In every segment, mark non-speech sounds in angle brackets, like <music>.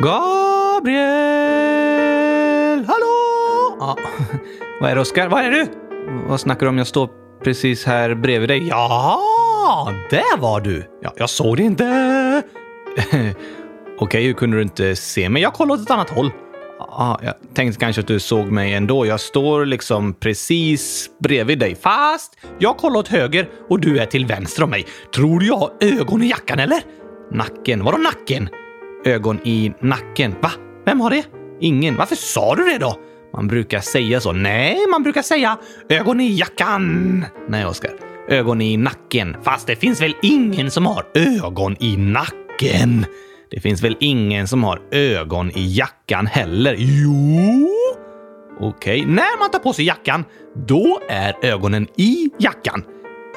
Gabriel! Hallå! Ja, <laughs> vad är det Oskar? Vad är du? Vad snackar du om? Jag står precis här bredvid dig. Ja, där var du! Ja, jag såg dig inte. <laughs> Okej, hur kunde du inte se mig? Jag kollade åt ett annat håll. Ja, jag tänkte kanske att du såg mig ändå. Jag står liksom precis bredvid dig. Fast jag kollar åt höger och du är till vänster om mig. Tror du jag har ögon i jackan eller? Nacken? Vadå nacken? Ögon i nacken. Va? Vem har det? Ingen. Varför sa du det då? Man brukar säga så. Nej, man brukar säga ögon i jackan. Nej, Oskar. Ögon i nacken. Fast det finns väl ingen som har ögon i nacken? Det finns väl ingen som har ögon i jackan heller? Jo! Okej, när man tar på sig jackan, då är ögonen i jackan.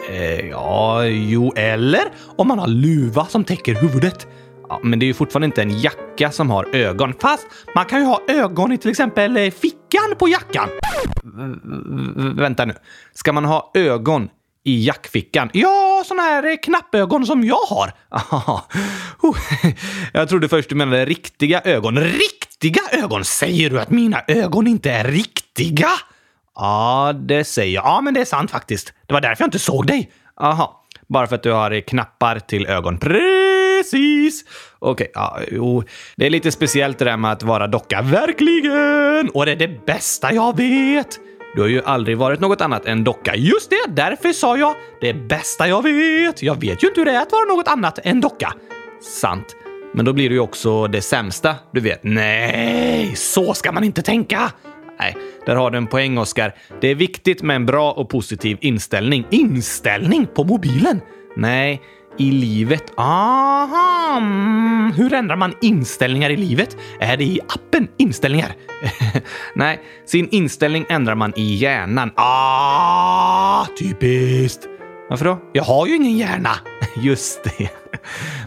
Eh, ja, jo, eller om man har luva som täcker huvudet. Ja, men det är ju fortfarande inte en jacka som har ögon. Fast man kan ju ha ögon i till exempel eh, fickan på jackan. V vänta nu. Ska man ha ögon i jackfickan? Ja, såna här eh, knappögon som jag har. <laughs> Oh, <laughs> jag trodde först du menade riktiga ögon. Riktiga ögon? Säger du att mina ögon inte är riktiga? Ja, det säger jag. Ja, men det är sant faktiskt. Det var därför jag inte såg dig. Aha, bara för att du har eh, knappar till ögon. Precis! Okej, okay, ja, jo. Det är lite speciellt det där med att vara docka. Verkligen! Och det är det bästa jag vet! Du har ju aldrig varit något annat än docka. Just det, därför sa jag det bästa jag vet. Jag vet ju inte hur det är att vara något annat än docka. Sant. Men då blir det ju också det sämsta, du vet. Nej, så ska man inte tänka! Nej, där har du en poäng, Oskar. Det är viktigt med en bra och positiv inställning. Inställning på mobilen? Nej, i livet. Aha! Mm. Hur ändrar man inställningar i livet? Är det i appen Inställningar? <laughs> Nej, sin inställning ändrar man i hjärnan. Ah, typiskt! Varför då? Jag har ju ingen hjärna. <laughs> Just det.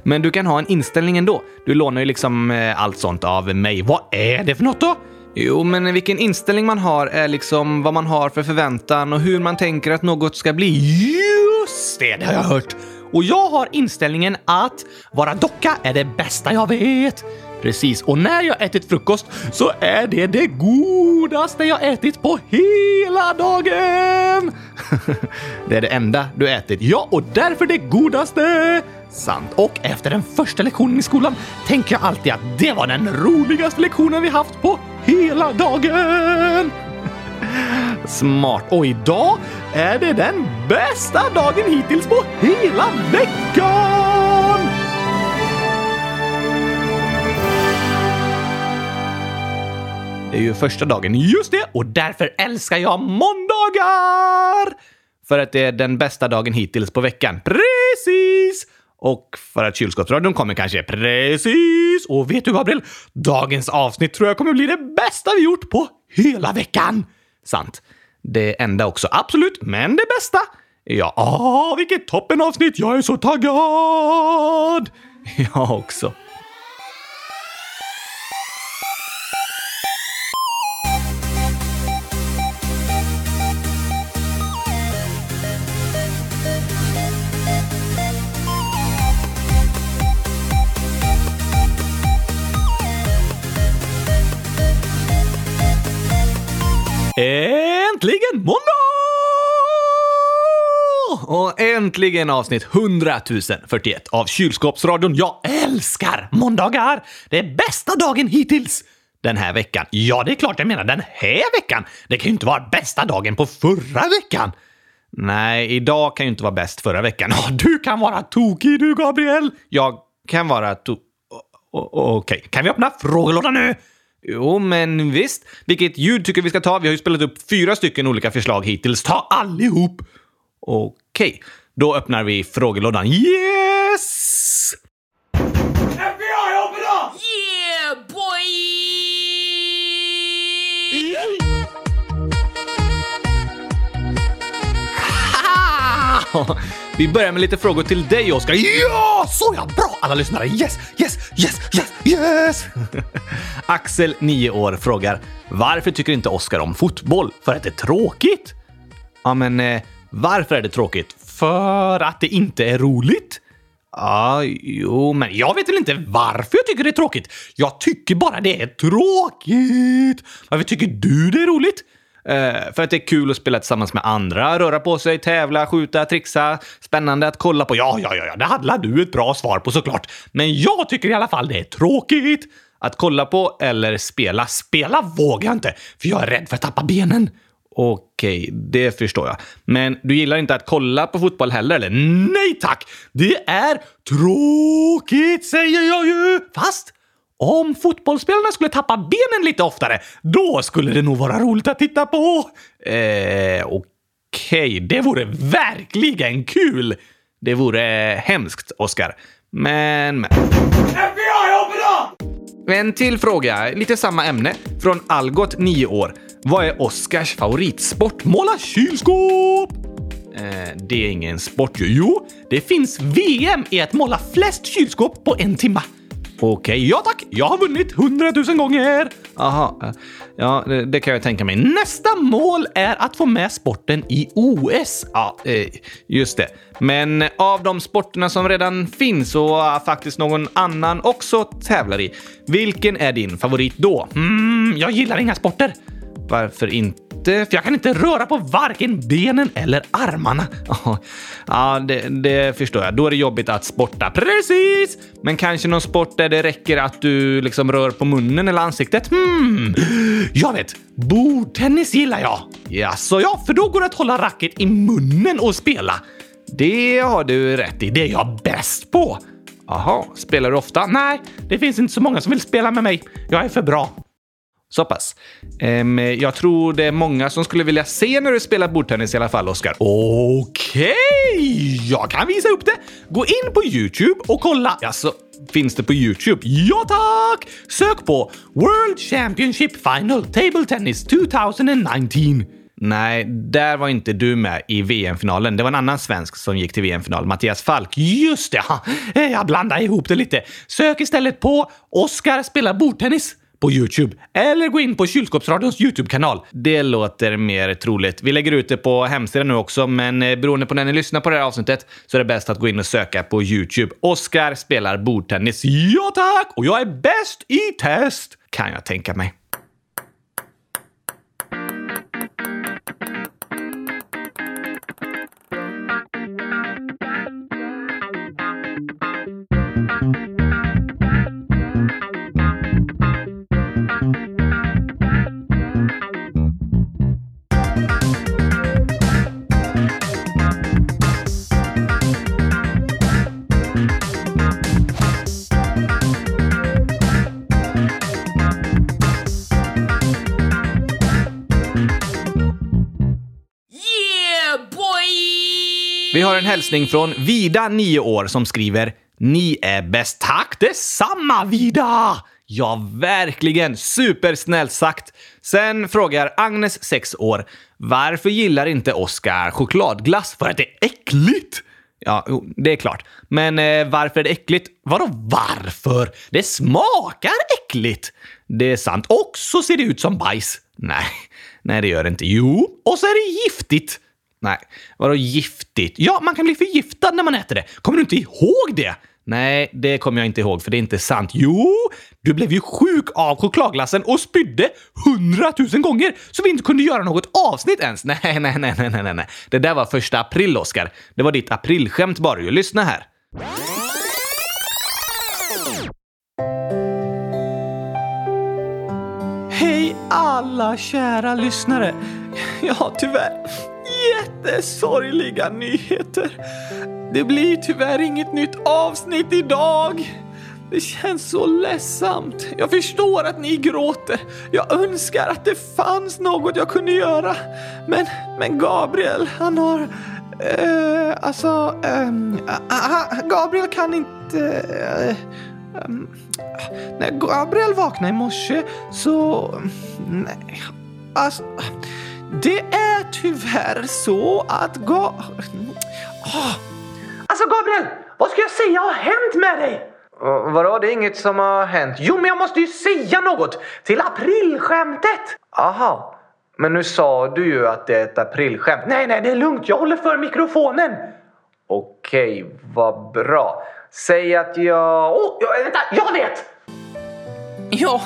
Men du kan ha en inställning ändå. Du lånar ju liksom eh, allt sånt av mig. Vad är det för något då? Jo, men vilken inställning man har är liksom vad man har för förväntan och hur man tänker att något ska bli. Just det, det har jag hört. Och jag har inställningen att vara docka är det bästa jag vet. Precis, och när jag ätit frukost så är det det godaste jag ätit på hela dagen! <laughs> det är det enda du ätit. Ja, och därför det godaste! Sant. Och efter den första lektionen i skolan tänker jag alltid att det var den roligaste lektionen vi haft på hela dagen! Smart. Och idag är det den bästa dagen hittills på hela veckan! Det är ju första dagen, just det! Och därför älskar jag måndagar! För att det är den bästa dagen hittills på veckan. Precis! Och för att kylskåpsradion kommer kanske precis. Och vet du Gabriel? Dagens avsnitt tror jag kommer bli det bästa vi gjort på hela veckan. Sant. Det enda också, absolut, men det bästa. Ja, ah, vilket toppenavsnitt! Jag är så taggad! <laughs> Jag också. Äntligen avsnitt 100 041 av Kylskåpsradion. Jag älskar måndagar! Det är bästa dagen hittills! Den här veckan. Ja, det är klart jag menar den här veckan. Det kan ju inte vara bästa dagen på förra veckan. Nej, idag kan ju inte vara bäst förra veckan. Oh, du kan vara tokig du, Gabriel! Jag kan vara to... Okej, okay. kan vi öppna frågelådan nu? Jo, men visst. Vilket ljud tycker vi ska ta? Vi har ju spelat upp fyra stycken olika förslag hittills. Ta allihop! Okej, okay då öppnar vi frågelådan. Yes! FBI, open up! Yeah, boy! <laughs> Vi börjar med lite frågor till dig, Oskar. Ja, så ja! Bra alla lyssnare! Yes, yes, yes, yes, yes! <laughs> Axel, 9 år, frågar varför tycker inte Oskar om fotboll? För att det är tråkigt? Ja, men eh, varför är det tråkigt? För att det inte är roligt? Ja, jo, men jag vet väl inte varför jag tycker det är tråkigt. Jag tycker bara det är tråkigt. Varför tycker du det är roligt? Eh, för att det är kul att spela tillsammans med andra, röra på sig, tävla, skjuta, trixa, spännande att kolla på. Ja, ja, ja, ja, det hade du ett bra svar på såklart. Men jag tycker i alla fall det är tråkigt. Att kolla på eller spela. Spela vågar jag inte, för jag är rädd för att tappa benen. Okej, det förstår jag. Men du gillar inte att kolla på fotboll heller, eller? Nej tack! Det är tråkigt, säger jag ju! Fast om fotbollsspelarna skulle tappa benen lite oftare, då skulle det nog vara roligt att titta på. Eh, okej, det vore verkligen kul! Det vore hemskt, Oscar. Men, men. FBI, open up! En till fråga, lite samma ämne, från Algot, 9 år. Vad är Oscars favoritsport? Måla kylskåp! Eh, det är ingen sport ju. Jo, det finns VM i att måla flest kylskåp på en timma. Okej, ja tack. Jag har vunnit hundratusen gånger. Aha, eh, ja, det, det kan jag tänka mig. Nästa mål är att få med sporten i OS. Ja, eh, just det. Men av de sporterna som redan finns och faktiskt någon annan också tävlar i, vilken är din favorit då? Mm, jag gillar inga sporter. Varför inte? För jag kan inte röra på varken benen eller armarna. Ja, det, det förstår jag. Då är det jobbigt att sporta. Precis! Men kanske någon sport där det räcker att du liksom rör på munnen eller ansiktet? Hmm, jag vet. Bordtennis gillar jag. Jaså, ja, för då går det att hålla racket i munnen och spela. Det har du rätt i. Det är jag bäst på. Aha, spelar du ofta? Nej, det finns inte så många som vill spela med mig. Jag är för bra. Så pass. Ehm, jag tror det är många som skulle vilja se när du spelar bordtennis i alla fall, Oskar. Okej! Jag kan visa upp det. Gå in på YouTube och kolla. Alltså, finns det på YouTube? Ja tack! Sök på World Championship Final Table Tennis 2019. Nej, där var inte du med i VM-finalen. Det var en annan svensk som gick till VM-final, Mattias Falk. Just det! ja. Jag blandade ihop det lite. Sök istället på Oskar spelar bordtennis på Youtube. Eller gå in på Kylskåpsradions Youtube-kanal. Det låter mer troligt. Vi lägger ut det på hemsidan nu också, men eh, beroende på när ni lyssnar på det här avsnittet så är det bäst att gå in och söka på Youtube. Oskar spelar bordtennis. Ja tack! Och jag är bäst i test! Kan jag tänka mig. Har en hälsning från Vida, 9 år, som skriver “Ni är bäst. Tack detsamma, Vida!” Ja, verkligen. Supersnällt sagt. Sen frågar Agnes, 6 år, “Varför gillar inte Oskar chokladglass? För att det är äckligt?” Ja, det är klart. Men eh, varför är det äckligt? Vadå varför? Det smakar äckligt! Det är sant. Och så ser det ut som bajs. Nej, nej det gör det inte. Jo, och så är det giftigt. Nej, vadå giftigt? Ja, man kan bli förgiftad när man äter det. Kommer du inte ihåg det? Nej, det kommer jag inte ihåg, för det är inte sant. Jo, du blev ju sjuk av chokladglassen och spydde hundratusen gånger så vi inte kunde göra något avsnitt ens. <laughs> Nej, nej, nej, nej, nej, nej. Det där var första april, Oskar. Det var ditt aprilskämt bara ju. Lyssna här. Hej alla kära lyssnare! Ja, tyvärr jättesorgliga nyheter. Det blir tyvärr inget nytt avsnitt idag. Det känns så ledsamt. Jag förstår att ni gråter. Jag önskar att det fanns något jag kunde göra. Men, men Gabriel, han har... Eh, alltså... ehm, ah, Gabriel kan inte... eh, ehm, när Gabriel vaknade i morse så... Nej. Alltså... Det är tyvärr så att Ga... Ah. Alltså Gabriel! Vad ska jag säga har hänt med dig? Vadå? Det är inget som har hänt. Jo, men jag måste ju säga något! Till aprilskämtet! Aha. Men nu sa du ju att det är ett aprilskämt. Nej, nej, det är lugnt. Jag håller för mikrofonen. Okej, vad bra. Säg att jag... Åh, oh, vänta! Jag vet! Ja,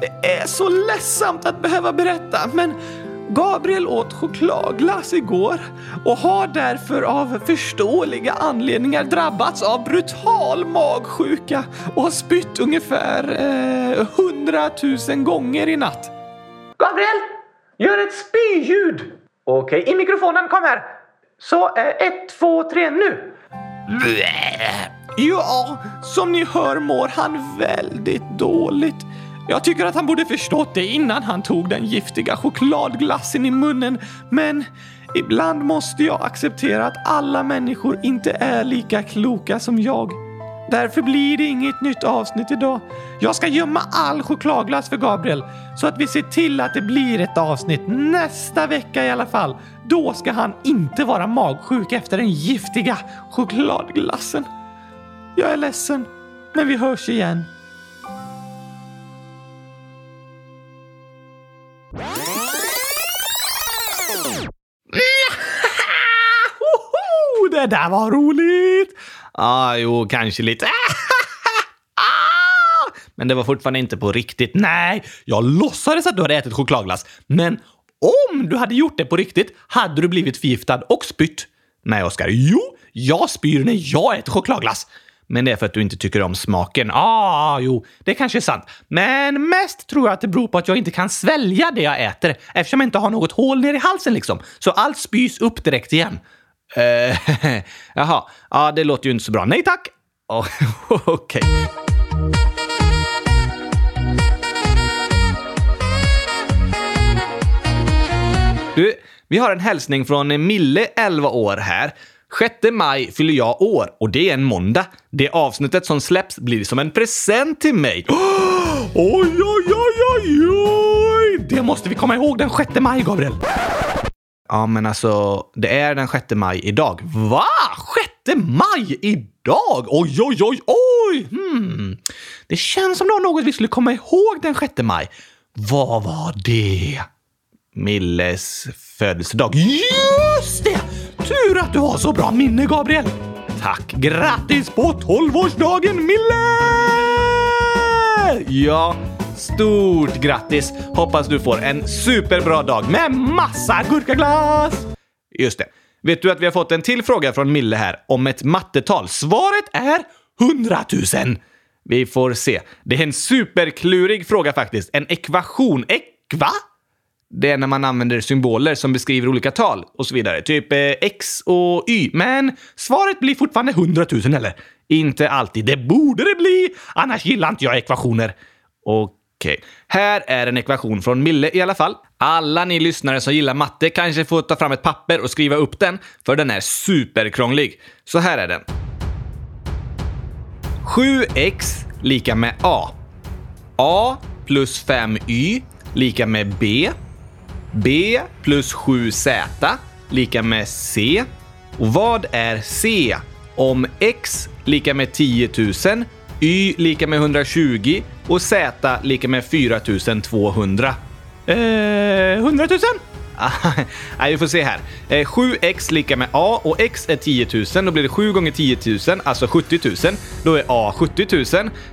det är så ledsamt att behöva berätta, men Gabriel åt chokladglass igår och har därför av förståeliga anledningar drabbats av brutal magsjuka och har spytt ungefär eh, hundratusen gånger i natt. Gabriel, gör ett spyljud! Okej, okay, i mikrofonen, kom här! Så, eh, ett, två, tre, nu! Ja, som ni hör mår han väldigt dåligt. Jag tycker att han borde förstått det innan han tog den giftiga chokladglassen i munnen, men ibland måste jag acceptera att alla människor inte är lika kloka som jag. Därför blir det inget nytt avsnitt idag. Jag ska gömma all chokladglass för Gabriel så att vi ser till att det blir ett avsnitt nästa vecka i alla fall. Då ska han inte vara magsjuk efter den giftiga chokladglassen. Jag är ledsen, men vi hörs igen. Det där var roligt! Ah, jo, kanske lite. <laughs> Men det var fortfarande inte på riktigt. Nej, jag låtsades att du hade ätit chokladglass. Men om du hade gjort det på riktigt hade du blivit förgiftad och spytt. Nej, Oskar. Jo, jag spyr när jag äter chokladglass. Men det är för att du inte tycker om smaken. Ah, jo, det kanske är sant. Men mest tror jag att det beror på att jag inte kan svälja det jag äter eftersom jag inte har något hål ner i halsen liksom. Så allt spys upp direkt igen. Uh, <laughs> jaha, ja, det låter ju inte så bra. Nej tack! Oh, <laughs> Okej. Okay. Du, vi har en hälsning från Mille, 11 år här. 6 maj fyller jag år och det är en måndag. Det avsnittet som släpps blir som en present till mig. Oh, <gasps> oj, oj, oj, oj, oj! Det måste vi komma ihåg den 6 maj, Gabriel. Ja, men alltså, det är den 6 maj idag. Va? 6 maj idag? Oj, oj, oj, oj! Hmm. Det känns som det var något vi skulle komma ihåg den 6 maj. Vad var det? Milles födelsedag. Just det! Tur att du har så bra minne, Gabriel! Tack! Grattis på 12-årsdagen, Mille! Ja, stort grattis! Hoppas du får en superbra dag med massa gurkaglass! Just det. Vet du att vi har fått en till fråga från Mille här om ett mattetal? Svaret är 100 000! Vi får se. Det är en superklurig fråga faktiskt. En ekvation. Ekva? det är när man använder symboler som beskriver olika tal och så vidare. Typ eh, x och y. Men svaret blir fortfarande 100 000 eller? Inte alltid. Det borde det bli! Annars gillar inte jag ekvationer. Okej. Okay. Här är en ekvation från Mille i alla fall. Alla ni lyssnare som gillar matte kanske får ta fram ett papper och skriva upp den, för den är superkrånglig. Så här är den. 7x lika med a. a plus 5y lika med b B plus 7Z lika med C. Och vad är C om X lika med 10 000, Y lika med 120 och Z lika med 4200? Eh, 100 000? <laughs> Nej, vi får se här. Eh, 7x lika med a och x är 10 000. Då blir det 7 gånger 10 000, alltså 70 000. Då är a 70 000.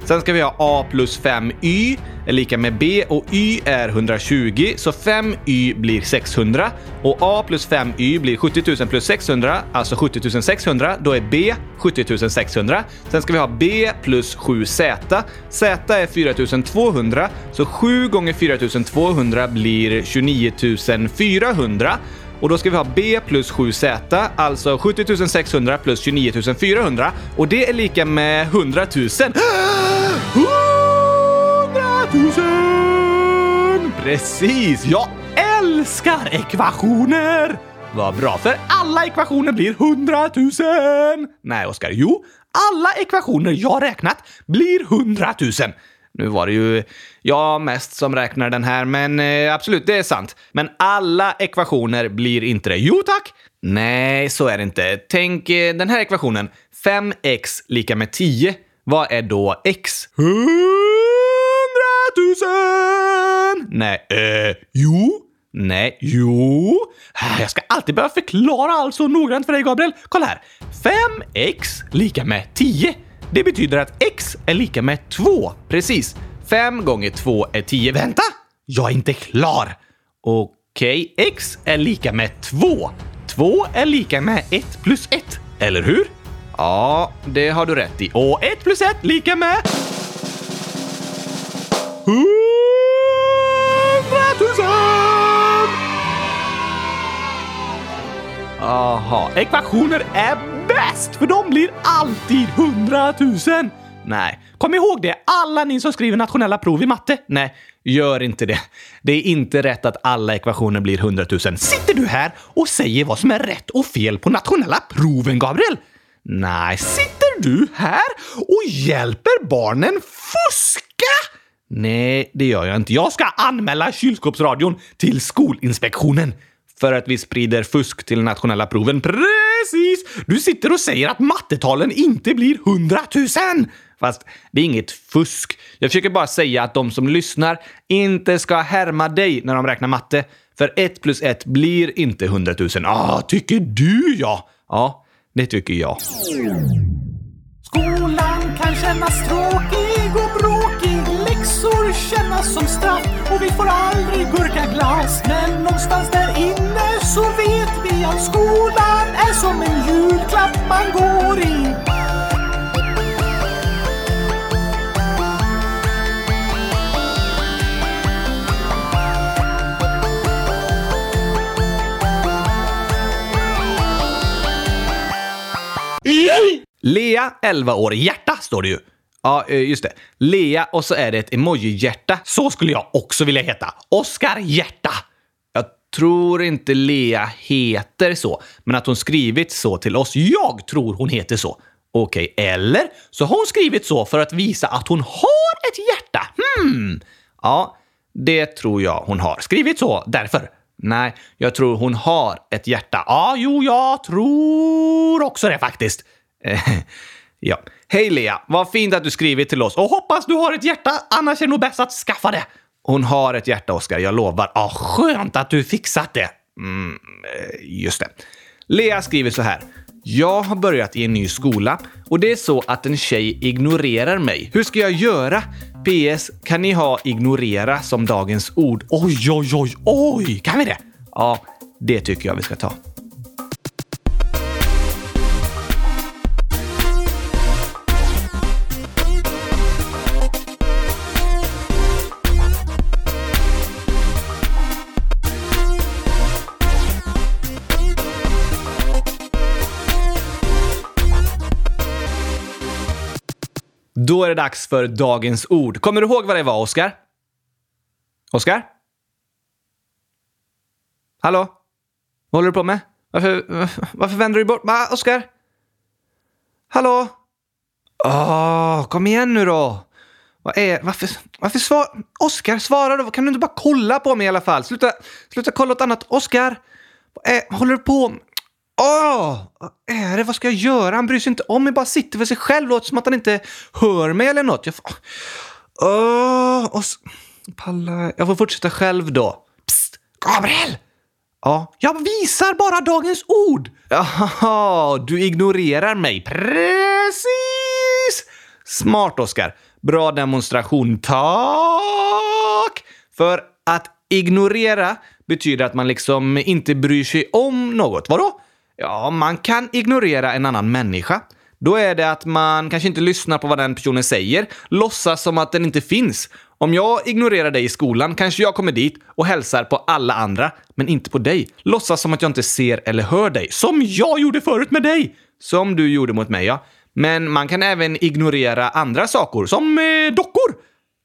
Sen ska vi ha a plus 5y är lika med b och y är 120, så 5y blir 600. Och a plus 5y blir 70 000 plus 600, alltså 70 600. Då är b 70 600. Sen ska vi ha b plus 7z. z är 4200, så 7 gånger 4200 blir 29 400. 400 Och då ska vi ha B plus 7Z, alltså 70 600 plus 29 400. Och det är lika med 100 000. 100 000! Precis! Jag älskar ekvationer! Vad bra, för alla ekvationer blir 100 000! Nej, Oskar. Jo, alla ekvationer jag räknat blir 100 000. Nu var det ju jag mest som räknar den här, men eh, absolut, det är sant. Men alla ekvationer blir inte det. Jo tack! Nej, så är det inte. Tänk eh, den här ekvationen. 5x lika med 10. Vad är då x? 100 000! Nej, eh, jo. Nej, jo. Jag ska alltid behöva förklara allt så noggrant för dig, Gabriel. Kolla här. 5x lika med 10. Det betyder att x är lika med 2. Precis. 5 gånger 2 är 10. Vänta! Jag är inte klar! Okej, okay. x är lika med 2. 2 är lika med 1 plus 1. Eller hur? Ja, det har du rätt i. Och 1 plus 1 lika med... 100 000! Aha, ekvationer är bäst för de blir alltid hundratusen. Nej, kom ihåg det alla ni som skriver nationella prov i matte. Nej, gör inte det. Det är inte rätt att alla ekvationer blir hundratusen. Sitter du här och säger vad som är rätt och fel på nationella proven, Gabriel? Nej, sitter du här och hjälper barnen fuska? Nej, det gör jag inte. Jag ska anmäla kylskåpsradion till Skolinspektionen för att vi sprider fusk till nationella proven. Precis! Du sitter och säger att mattetalen inte blir hundratusen! Fast det är inget fusk. Jag försöker bara säga att de som lyssnar inte ska härma dig när de räknar matte. För ett plus ett blir inte hundratusen. Ah, tycker du ja? Ja, det tycker jag. Skolan kan kännas tråkig och bråkig. Läxor kännas som straff och vi får aldrig gurkaglass. Men någonstans där inne så vet vi att skolan är som en julklapp man går i. Lea, 11 år, hjärta står det ju. Ja, eh, just det. Lea och så är det ett emoji-hjärta. Så skulle jag också vilja heta. Oskar Hjärta. Tror inte Lea heter så, men att hon skrivit så till oss. Jag tror hon heter så. Okej, okay. eller så har hon skrivit så för att visa att hon har ett hjärta. Hmm. Ja, det tror jag hon har. Skrivit så därför. Nej, jag tror hon har ett hjärta. Ja, jo, jag tror också det faktiskt. <laughs> ja. Hej Lea, vad fint att du skrivit till oss och hoppas du har ett hjärta, annars är det nog bäst att skaffa det. Hon har ett hjärta, Oskar, jag lovar. Ah, skönt att du fixat det. Mm, eh, just det. Lea skriver så här. Jag har börjat i en ny skola och det är så att en tjej ignorerar mig. Hur ska jag göra? PS. Kan ni ha ignorera som dagens ord? Oj, oj, oj, oj! Kan vi det? Ja, det tycker jag vi ska ta. Då är det dags för dagens ord. Kommer du ihåg vad det var, Oskar? Oskar? Hallå? Vad håller du på med? Varför, varför vänder du bort? Va, Oskar? Hallå? Åh, kom igen nu då! Vad är... Varför... Varför svar... Oskar, svara då! Kan du inte bara kolla på mig i alla fall? Sluta, sluta kolla åt annat. Oskar! Vad är... håller du på med? Åh! Vad är det? Vad ska jag göra? Han bryr sig inte om mig, bara sitter för sig själv. Låter som att han inte hör mig eller något. Jag får... Åh! Och så... Palla... Jag får fortsätta själv då. Psst! Gabriel! Ja, jag visar bara dagens ord. Jaha, du ignorerar mig. Precis! Smart, Oskar. Bra demonstration. Tack! För att ignorera betyder att man liksom inte bryr sig om något. Vadå? Ja, man kan ignorera en annan människa. Då är det att man kanske inte lyssnar på vad den personen säger, låtsas som att den inte finns. Om jag ignorerar dig i skolan kanske jag kommer dit och hälsar på alla andra, men inte på dig. Låtsas som att jag inte ser eller hör dig. Som jag gjorde förut med dig! Som du gjorde mot mig, ja. Men man kan även ignorera andra saker, som eh, dockor.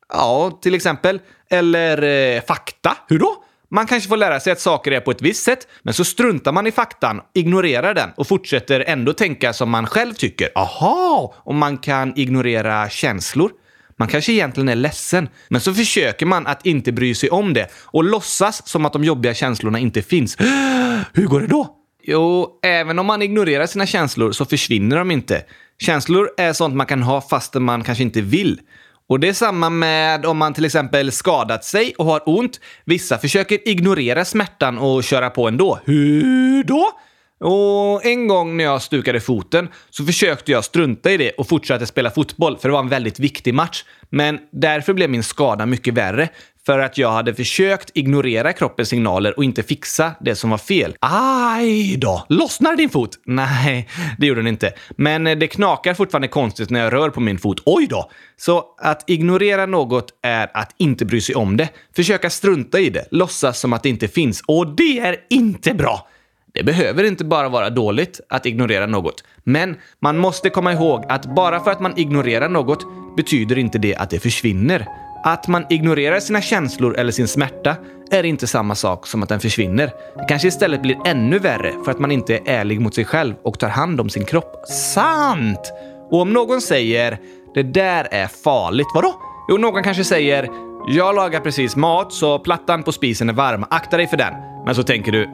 Ja, till exempel. Eller eh, fakta. Hur då? Man kanske får lära sig att saker är på ett visst sätt, men så struntar man i faktan, ignorerar den och fortsätter ändå tänka som man själv tycker. Aha! Och man kan ignorera känslor. Man kanske egentligen är ledsen, men så försöker man att inte bry sig om det och låtsas som att de jobbiga känslorna inte finns. <gasps> Hur går det då? Jo, även om man ignorerar sina känslor så försvinner de inte. Känslor är sånt man kan ha fastän man kanske inte vill. Och det är samma med om man till exempel skadat sig och har ont. Vissa försöker ignorera smärtan och köra på ändå. Hur då? Och en gång när jag stukade foten så försökte jag strunta i det och fortsatte spela fotboll för det var en väldigt viktig match. Men därför blev min skada mycket värre för att jag hade försökt ignorera kroppens signaler och inte fixa det som var fel. Aj då! Lossnar din fot? Nej, det gjorde den inte. Men eh, det knakar fortfarande konstigt när jag rör på min fot. Oj då! Så att ignorera något är att inte bry sig om det. Försöka strunta i det, låtsas som att det inte finns. Och det är inte bra! Det behöver inte bara vara dåligt att ignorera något. Men man måste komma ihåg att bara för att man ignorerar något betyder inte det att det försvinner. Att man ignorerar sina känslor eller sin smärta är inte samma sak som att den försvinner. Det kanske istället blir ännu värre för att man inte är ärlig mot sig själv och tar hand om sin kropp. Sant! Och om någon säger “det där är farligt”, vadå? Jo, någon kanske säger “jag lagar precis mat så plattan på spisen är varm, akta dig för den”. Men så tänker du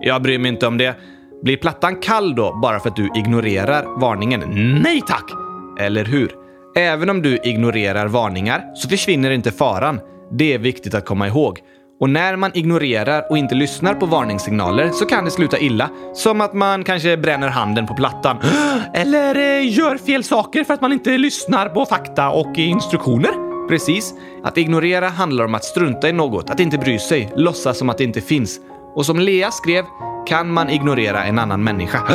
“jag bryr mig inte om det”. Blir plattan kall då bara för att du ignorerar varningen? Nej tack! Eller hur? Även om du ignorerar varningar så försvinner inte faran. Det är viktigt att komma ihåg. Och när man ignorerar och inte lyssnar på varningssignaler så kan det sluta illa. Som att man kanske bränner handen på plattan. <gasps> Eller eh, gör fel saker för att man inte lyssnar på fakta och instruktioner. Precis. Att ignorera handlar om att strunta i något, att inte bry sig, låtsas som att det inte finns. Och som Lea skrev, kan man ignorera en annan människa. <gasps>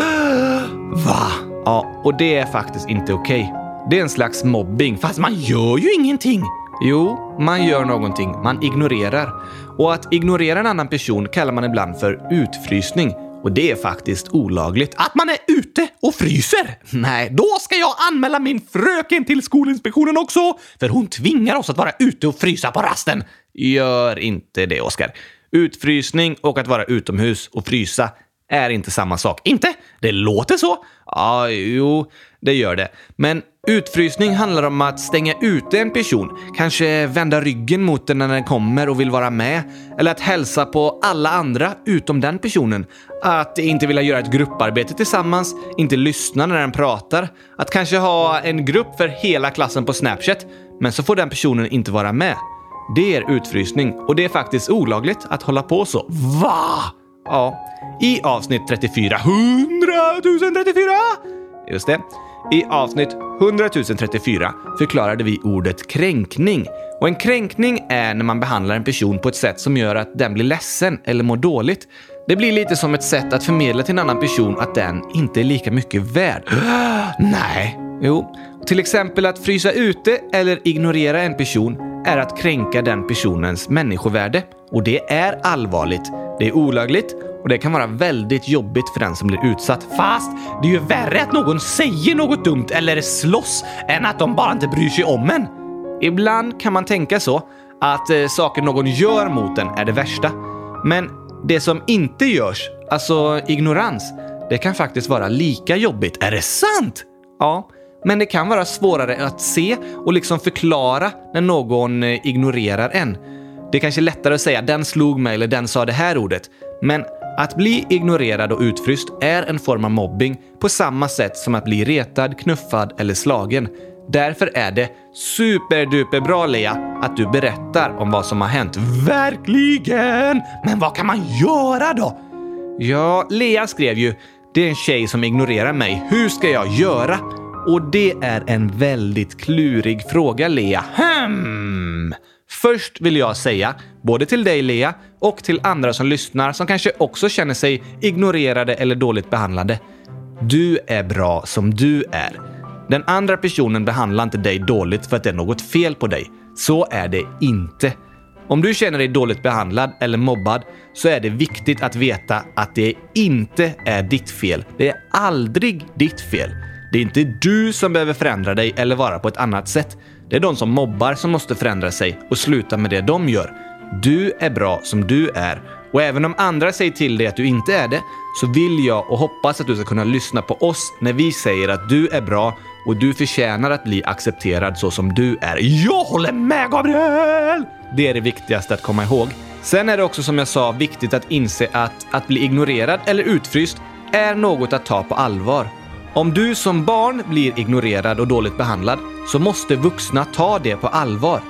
Va? Ja, och det är faktiskt inte okej. Okay. Det är en slags mobbing, fast man gör ju ingenting. Jo, man gör någonting. Man ignorerar. Och att ignorera en annan person kallar man ibland för utfrysning. Och det är faktiskt olagligt. Att man är ute och fryser? Nej, då ska jag anmäla min fröken till Skolinspektionen också! För hon tvingar oss att vara ute och frysa på rasten. Gör inte det, Oskar. Utfrysning och att vara utomhus och frysa är inte samma sak. Inte? Det låter så. Ja, jo, det gör det. Men utfrysning handlar om att stänga ute en person. Kanske vända ryggen mot den när den kommer och vill vara med. Eller att hälsa på alla andra utom den personen. Att inte vilja göra ett grupparbete tillsammans, inte lyssna när den pratar. Att kanske ha en grupp för hela klassen på Snapchat, men så får den personen inte vara med. Det är utfrysning och det är faktiskt olagligt att hålla på så. Va? Ja. I avsnitt 34, 100 034! Just det. I avsnitt 100 034 förklarade vi ordet kränkning. Och en kränkning är när man behandlar en person på ett sätt som gör att den blir ledsen eller mår dåligt. Det blir lite som ett sätt att förmedla till en annan person att den inte är lika mycket värd. <gasps> Nej. Jo, till exempel att frysa ute eller ignorera en person är att kränka den personens människovärde. Och det är allvarligt. Det är olagligt och det kan vara väldigt jobbigt för den som blir utsatt. Fast det är ju värre att någon säger något dumt eller slåss än att de bara inte bryr sig om en. Ibland kan man tänka så, att eh, saker någon gör mot en är det värsta. Men det som inte görs, alltså ignorans, det kan faktiskt vara lika jobbigt. Är det sant? Ja, men det kan vara svårare att se och liksom förklara när någon eh, ignorerar en. Det är kanske lättare att säga “den slog mig” eller “den sa det här ordet”. Men att bli ignorerad och utfryst är en form av mobbing på samma sätt som att bli retad, knuffad eller slagen. Därför är det superduperbra Lea att du berättar om vad som har hänt. Verkligen! Men vad kan man göra då? Ja, Lea skrev ju “Det är en tjej som ignorerar mig. Hur ska jag göra?” Och det är en väldigt klurig fråga, Lea. Hmm. Först vill jag säga, både till dig Lea och till andra som lyssnar som kanske också känner sig ignorerade eller dåligt behandlade. Du är bra som du är. Den andra personen behandlar inte dig dåligt för att det är något fel på dig. Så är det inte. Om du känner dig dåligt behandlad eller mobbad så är det viktigt att veta att det inte är ditt fel. Det är aldrig ditt fel. Det är inte du som behöver förändra dig eller vara på ett annat sätt. Det är de som mobbar som måste förändra sig och sluta med det de gör. Du är bra som du är. Och även om andra säger till dig att du inte är det, så vill jag och hoppas att du ska kunna lyssna på oss när vi säger att du är bra och du förtjänar att bli accepterad så som du är. Jag håller med Gabriel! Det är det viktigaste att komma ihåg. Sen är det också som jag sa viktigt att inse att att bli ignorerad eller utfryst är något att ta på allvar. Om du som barn blir ignorerad och dåligt behandlad så måste vuxna ta det på allvar.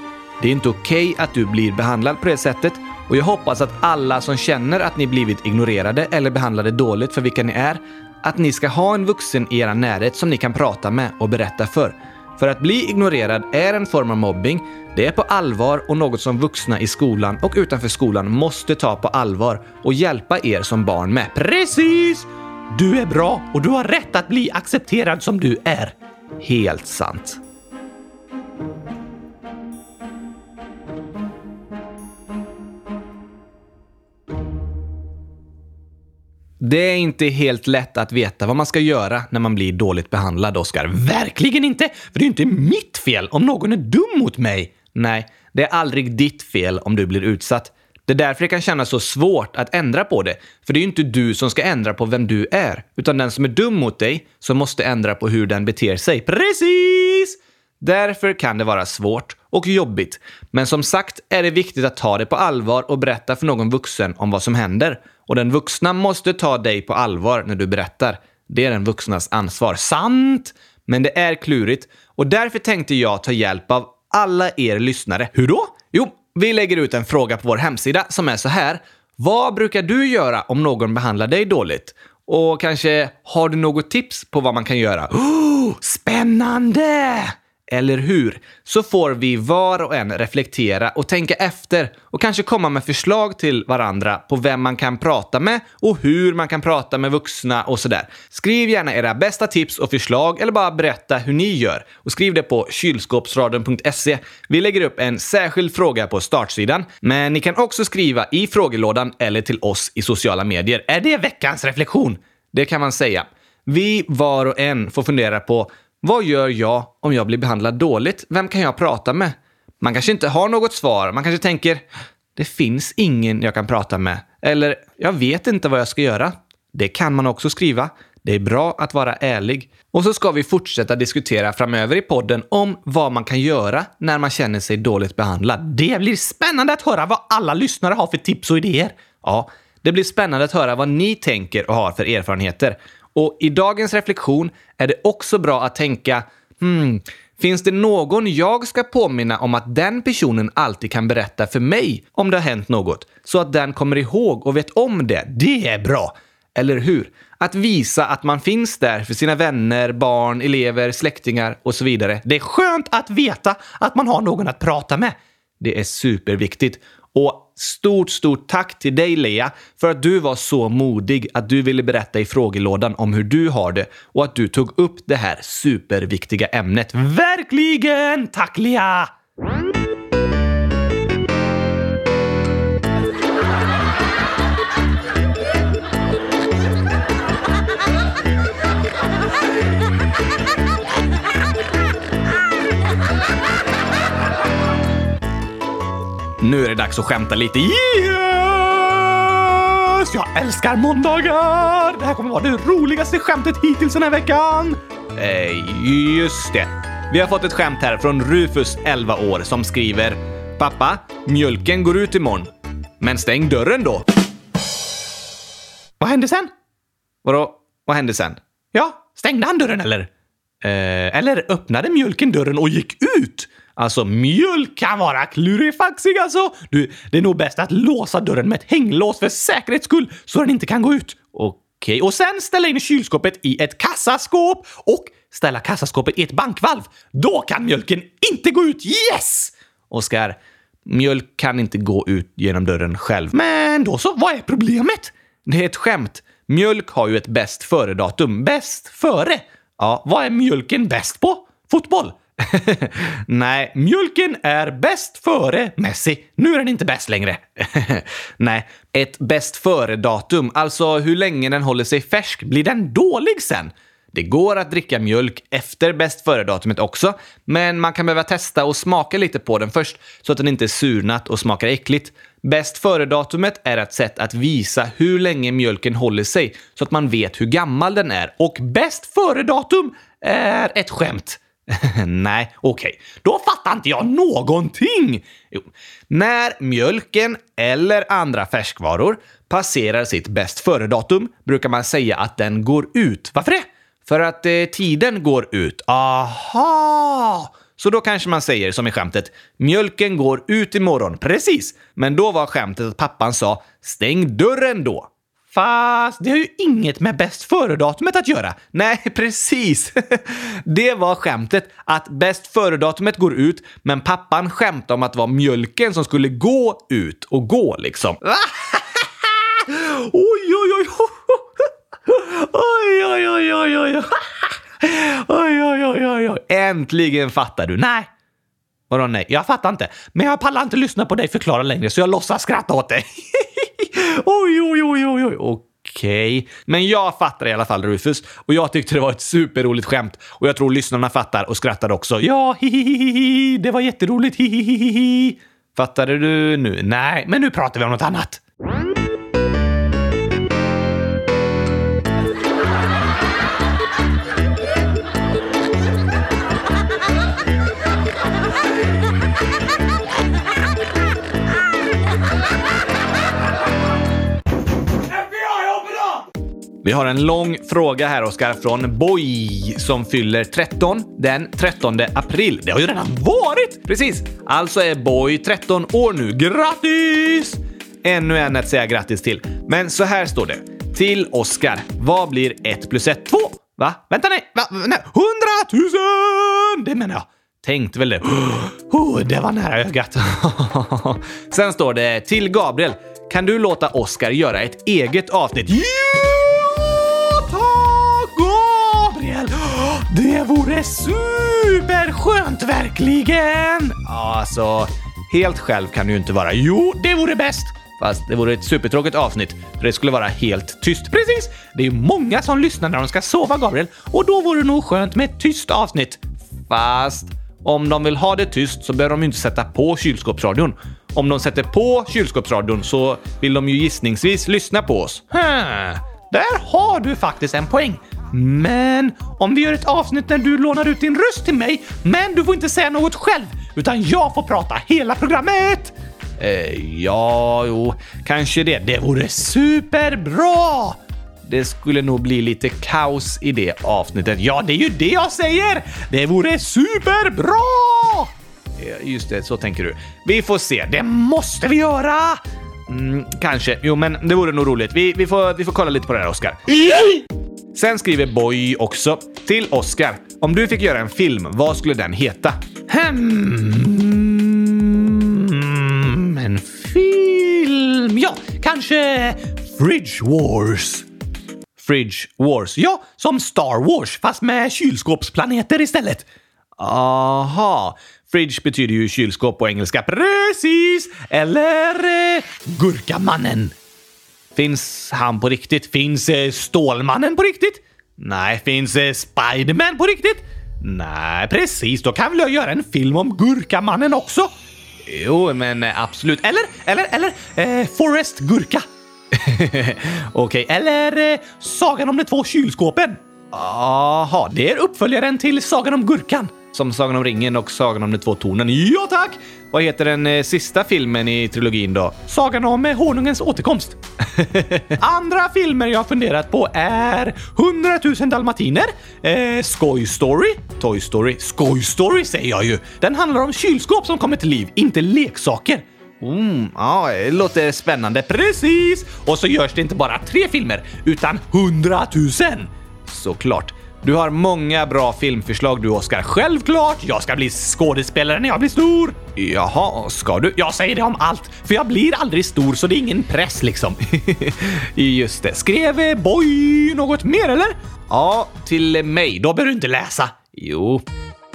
Det är inte okej okay att du blir behandlad på det sättet Och jag hoppas att alla som känner att ni blivit ignorerade eller behandlade dåligt för vilka ni är, att ni ska ha en vuxen i er närhet som ni kan prata med och berätta för. För att bli ignorerad är en form av mobbing. Det är på allvar och något som vuxna i skolan och utanför skolan måste ta på allvar och hjälpa er som barn med. Precis! Du är bra och du har rätt att bli accepterad som du är. Helt sant. Det är inte helt lätt att veta vad man ska göra när man blir dåligt behandlad, Oskar. Verkligen inte! För det är inte mitt fel om någon är dum mot mig. Nej, det är aldrig ditt fel om du blir utsatt. Det är därför det kan kännas så svårt att ändra på det. För det är ju inte du som ska ändra på vem du är, utan den som är dum mot dig som måste ändra på hur den beter sig. Precis! Därför kan det vara svårt och jobbigt. Men som sagt är det viktigt att ta det på allvar och berätta för någon vuxen om vad som händer. Och den vuxna måste ta dig på allvar när du berättar. Det är den vuxnas ansvar. Sant! Men det är klurigt och därför tänkte jag ta hjälp av alla er lyssnare. Hur då? Jo, vi lägger ut en fråga på vår hemsida som är så här. Vad brukar du göra om någon behandlar dig dåligt? Och kanske har du något tips på vad man kan göra? Oh, <gasps> spännande! Eller hur? Så får vi var och en reflektera och tänka efter och kanske komma med förslag till varandra på vem man kan prata med och hur man kan prata med vuxna och sådär. Skriv gärna era bästa tips och förslag eller bara berätta hur ni gör och skriv det på kylskåpsradion.se. Vi lägger upp en särskild fråga på startsidan, men ni kan också skriva i frågelådan eller till oss i sociala medier. Är det veckans reflektion? Det kan man säga. Vi var och en får fundera på vad gör jag om jag blir behandlad dåligt? Vem kan jag prata med? Man kanske inte har något svar. Man kanske tänker det finns ingen jag kan prata med. Eller jag vet inte vad jag ska göra. Det kan man också skriva. Det är bra att vara ärlig. Och så ska vi fortsätta diskutera framöver i podden om vad man kan göra när man känner sig dåligt behandlad. Det blir spännande att höra vad alla lyssnare har för tips och idéer. Ja, det blir spännande att höra vad ni tänker och har för erfarenheter. Och i dagens reflektion är det också bra att tänka hmm, Finns det någon jag ska påminna om att den personen alltid kan berätta för mig om det har hänt något? Så att den kommer ihåg och vet om det. Det är bra! Eller hur? Att visa att man finns där för sina vänner, barn, elever, släktingar och så vidare. Det är skönt att veta att man har någon att prata med. Det är superviktigt. Och stort, stort tack till dig Lea för att du var så modig att du ville berätta i frågelådan om hur du har det och att du tog upp det här superviktiga ämnet. Verkligen! Tack Lea! Nu är det dags att skämta lite. Yes! Jag älskar måndagar! Det här kommer vara det roligaste skämtet hittills den här veckan. Eh, just det. Vi har fått ett skämt här från Rufus, 11 år, som skriver Pappa, mjölken går ut imorgon. Men stäng dörren då. Vad hände sen? Vadå? Vad hände sen? Ja, stängde han dörren eller? Eh, eller öppnade mjölken dörren och gick ut? Alltså, mjölk kan vara klurifaxig alltså. Du, det är nog bäst att låsa dörren med ett hänglås för säkerhets skull så den inte kan gå ut. Okej, och sen ställa in kylskåpet i ett kassaskåp och ställa kassaskåpet i ett bankvalv. Då kan mjölken inte gå ut. Yes! Oskar, mjölk kan inte gå ut genom dörren själv. Men då så, vad är problemet? Det är ett skämt. Mjölk har ju ett bäst före-datum. Bäst före? Ja, vad är mjölken bäst på? Fotboll? <laughs> Nej, mjölken är bäst före Messi. Nu är den inte bäst längre. <laughs> Nej, ett bäst före-datum, alltså hur länge den håller sig färsk. Blir den dålig sen? Det går att dricka mjölk efter bäst före-datumet också, men man kan behöva testa och smaka lite på den först så att den inte är surnat och smakar äckligt. Bäst före-datumet är ett sätt att visa hur länge mjölken håller sig så att man vet hur gammal den är. Och bäst före-datum är ett skämt. <laughs> Nej, okej. Okay. Då fattar inte jag någonting! Jo. När mjölken eller andra färskvaror passerar sitt bäst före-datum brukar man säga att den går ut. Varför det? För att eh, tiden går ut. Aha! Så då kanske man säger som i skämtet “Mjölken går ut imorgon”. Precis! Men då var skämtet att pappan sa “Stäng dörren då”. Fast det har ju inget med bäst före-datumet att göra. Nej, <laughs> precis. Det var skämtet att bäst före-datumet går ut, men pappan skämtade om att det var mjölken som skulle gå ut och gå liksom. <laughs> oj, oj, oj. Oj, oj, oj, oj, oj. Oj, oj, oj, oj, oj. Äntligen fattar du. Nej. Vadå nej? Jag fattar inte. Men jag pallar inte lyssna på dig förklara längre så jag låtsas skratta åt dig. <laughs> oj, oj, oj, oj, oj. Okej. Okay. Men jag fattar i alla fall Rufus och jag tyckte det var ett superroligt skämt och jag tror lyssnarna fattar och skrattar också. Ja, hihihihi, det var jätteroligt, hihihihi. Fattade du nu? Nej, men nu pratar vi om något annat. Vi har en lång fråga här, Oskar, från Boy som fyller 13 den 13 april. Det har ju redan varit! Precis! Alltså är Boy 13 år nu. Grattis! Ännu en att säga grattis till. Men så här står det. Till Oskar. Vad blir 1 plus 1? 2! Va? Vänta, nej! Va? nej. 100 000! Det menar jag. Tänkte väl det. <gasps> Oh, det var nära ögat. <laughs> Sen står det till Gabriel. Kan du låta Oskar göra ett eget avsnitt? Yeah! Det vore superskönt verkligen! Ja, alltså, helt själv kan du ju inte vara. Jo, det vore bäst! Fast det vore ett supertråkigt avsnitt, för det skulle vara helt tyst. Precis! Det är ju många som lyssnar när de ska sova, Gabriel, och då vore det nog skönt med ett tyst avsnitt. Fast om de vill ha det tyst så behöver de ju inte sätta på kylskåpsradion. Om de sätter på kylskåpsradion så vill de ju gissningsvis lyssna på oss. Hmm. Där har du faktiskt en poäng. Men om vi gör ett avsnitt där du lånar ut din röst till mig, men du får inte säga något själv, utan jag får prata hela programmet! Eh, ja, jo, kanske det. Det vore superbra! Det skulle nog bli lite kaos i det avsnittet. Ja, det är ju det jag säger! Det vore superbra! Just det, så tänker du. Vi får se. Det måste vi göra! Mm, kanske. Jo, men det vore nog roligt. Vi, vi, får, vi får kolla lite på det här, Oskar. Sen skriver Boy också till Oscar. Om du fick göra en film, vad skulle den heta? Hmm, en film? Ja, kanske Fridge Wars. Fridge Wars. Ja, som Star Wars, fast med kylskåpsplaneter istället. Aha. Fridge betyder ju kylskåp på engelska. Precis! Eller eh, Gurkamannen. Finns han på riktigt? Finns eh, Stålmannen på riktigt? Nej. Finns eh, Spiderman på riktigt? Nej, precis. Då kan väl jag göra en film om Gurkamannen också? Jo, men eh, absolut. Eller, eller, eller eh, Forrest Gurka. <laughs> Okej, okay. eller eh, Sagan om de två kylskåpen. Jaha, det är uppföljaren till Sagan om Gurkan. Som Sagan om ringen och Sagan om de två tornen. Ja tack! Vad heter den eh, sista filmen i trilogin då? Sagan om eh, honungens återkomst. <laughs> Andra filmer jag funderat på är 100 000 dalmatiner, eh, Skoj Story, Toy Story, Skoj Story säger jag ju. Den handlar om kylskåp som kommer till liv, inte leksaker. Mm, ja, det låter spännande. Precis! Och så görs det inte bara tre filmer, utan 100 000! Såklart. Du har många bra filmförslag du, Oscar. Självklart! Jag ska bli skådespelare när jag blir stor. Jaha, ska du? Jag säger det om allt, för jag blir aldrig stor så det är ingen press liksom. <laughs> Just det. Skrev eh, Boy något mer eller? Ja, till mig. Då behöver du inte läsa. Jo.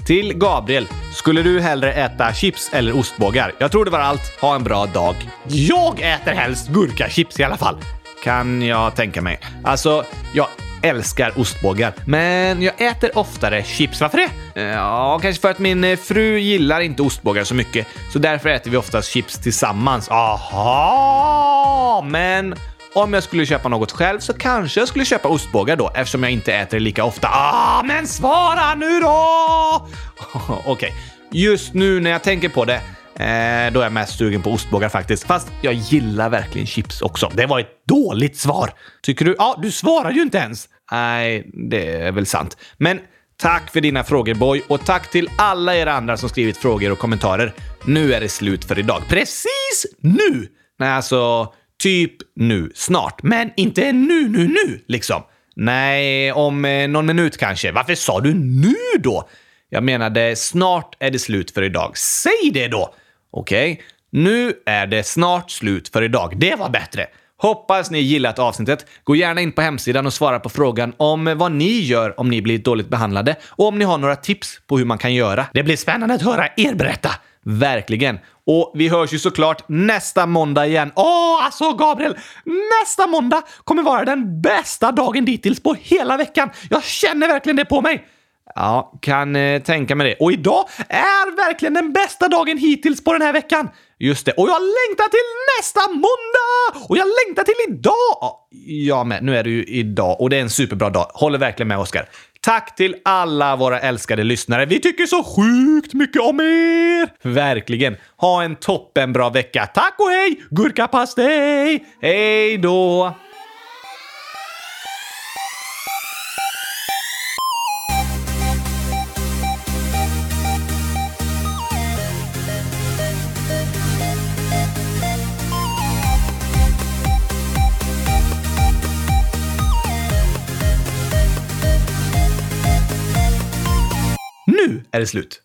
Till Gabriel. Skulle du hellre äta chips eller ostbågar? Jag tror det var allt. Ha en bra dag. Jag äter helst gurkachips i alla fall. Kan jag tänka mig. Alltså, jag älskar ostbågar, men jag äter oftare chips. Varför det? Eh, ja, kanske för att min eh, fru gillar inte ostbågar så mycket, så därför äter vi oftast chips tillsammans. Aha! Men om jag skulle köpa något själv så kanske jag skulle köpa ostbågar då eftersom jag inte äter det lika ofta. Ah, men svara nu då! <laughs> Okej, okay. just nu när jag tänker på det Eh, då är jag mest sugen på ostbågar faktiskt. Fast jag gillar verkligen chips också. Det var ett dåligt svar. Tycker du? Ja, du svarar ju inte ens. Nej, det är väl sant. Men Tack för dina frågor Boy och tack till alla er andra som skrivit frågor och kommentarer. Nu är det slut för idag. Precis nu! Nej, alltså typ nu. Snart. Men inte nu, nu, nu liksom. Nej, om eh, någon minut kanske. Varför sa du nu då? Jag menade snart är det slut för idag. Säg det då! Okej, okay. nu är det snart slut för idag. Det var bättre. Hoppas ni gillat avsnittet. Gå gärna in på hemsidan och svara på frågan om vad ni gör om ni blir dåligt behandlade och om ni har några tips på hur man kan göra. Det blir spännande att höra er berätta. Verkligen. Och vi hörs ju såklart nästa måndag igen. Åh, alltså Gabriel! Nästa måndag kommer vara den bästa dagen dittills på hela veckan. Jag känner verkligen det på mig. Ja, kan eh, tänka mig det. Och idag är verkligen den bästa dagen hittills på den här veckan. Just det. Och jag längtar till nästa måndag! Och jag längtar till idag! Ja, men nu är det ju idag och det är en superbra dag. Håller verkligen med Oskar. Tack till alla våra älskade lyssnare. Vi tycker så sjukt mycket om er! Verkligen. Ha en toppenbra vecka. Tack och hej! Gurkapastej! Hej då! Är det slut.